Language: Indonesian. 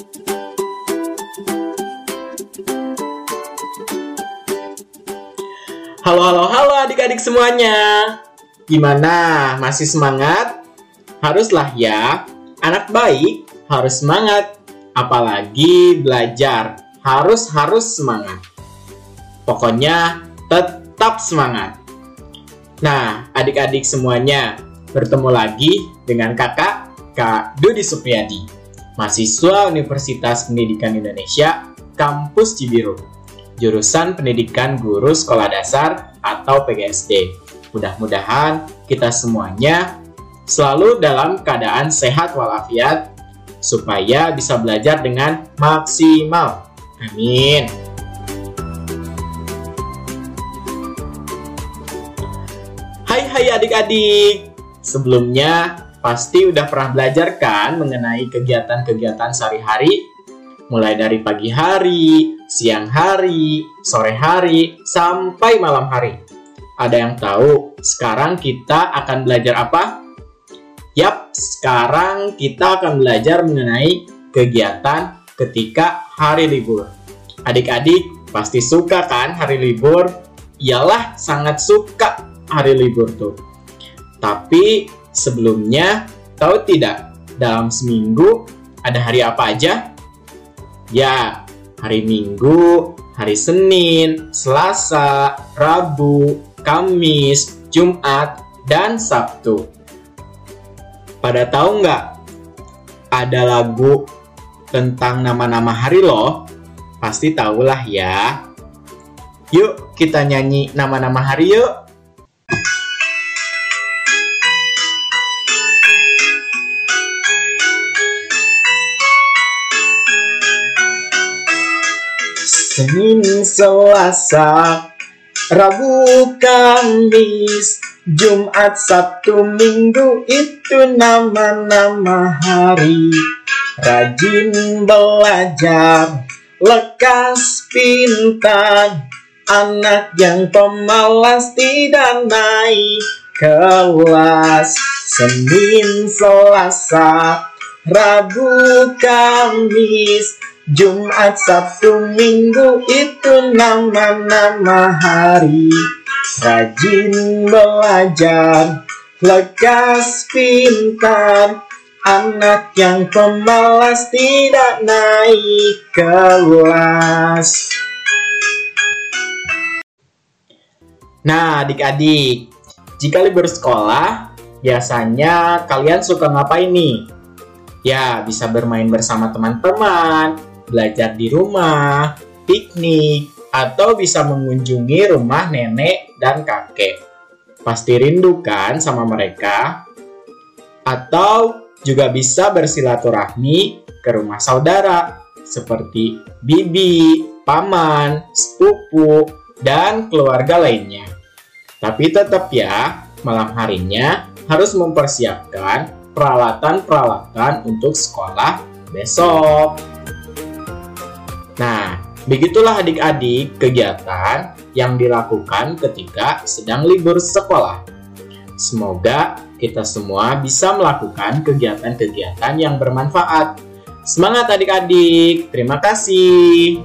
Halo, halo, halo adik-adik semuanya. Gimana? Masih semangat? Haruslah ya. Anak baik harus semangat. Apalagi belajar. Harus harus semangat. Pokoknya tetap semangat. Nah, adik-adik semuanya, bertemu lagi dengan kakak Kak Dudi Supriyadi, mahasiswa Universitas Pendidikan Indonesia, Kampus Cibiru jurusan Pendidikan Guru Sekolah Dasar atau PGSD. Mudah-mudahan kita semuanya selalu dalam keadaan sehat walafiat supaya bisa belajar dengan maksimal. Amin. Hai hai adik-adik. Sebelumnya pasti udah pernah belajar kan mengenai kegiatan-kegiatan sehari-hari mulai dari pagi hari, siang hari, sore hari, sampai malam hari. Ada yang tahu sekarang kita akan belajar apa? Yap, sekarang kita akan belajar mengenai kegiatan ketika hari libur. Adik-adik pasti suka kan hari libur? Iyalah, sangat suka hari libur tuh. Tapi sebelumnya, tahu tidak, dalam seminggu ada hari apa aja? Ya, hari Minggu, hari Senin, Selasa, Rabu, Kamis, Jumat, dan Sabtu. Pada tahu nggak? Ada lagu tentang nama-nama hari loh. Pasti tahulah ya. Yuk kita nyanyi nama-nama hari yuk. Senin, Selasa, Rabu, Kamis, Jumat, Sabtu, Minggu itu nama-nama hari. Rajin belajar, lekas pintar, anak yang pemalas tidak naik kelas. Senin, Selasa, Rabu, Kamis, Jumat, Sabtu, Minggu itu nama-nama hari. Rajin belajar, lekas pintar. Anak yang pemalas tidak naik kelas. Nah adik-adik, jika libur sekolah, biasanya kalian suka ngapain nih? Ya, bisa bermain bersama teman-teman, belajar di rumah, piknik, atau bisa mengunjungi rumah nenek dan kakek. Pasti rindu kan sama mereka? Atau juga bisa bersilaturahmi ke rumah saudara seperti bibi, paman, sepupu, dan keluarga lainnya. Tapi tetap ya, malam harinya harus mempersiapkan peralatan-peralatan untuk sekolah besok. Begitulah adik-adik kegiatan yang dilakukan ketika sedang libur sekolah. Semoga kita semua bisa melakukan kegiatan-kegiatan yang bermanfaat. Semangat adik-adik, terima kasih.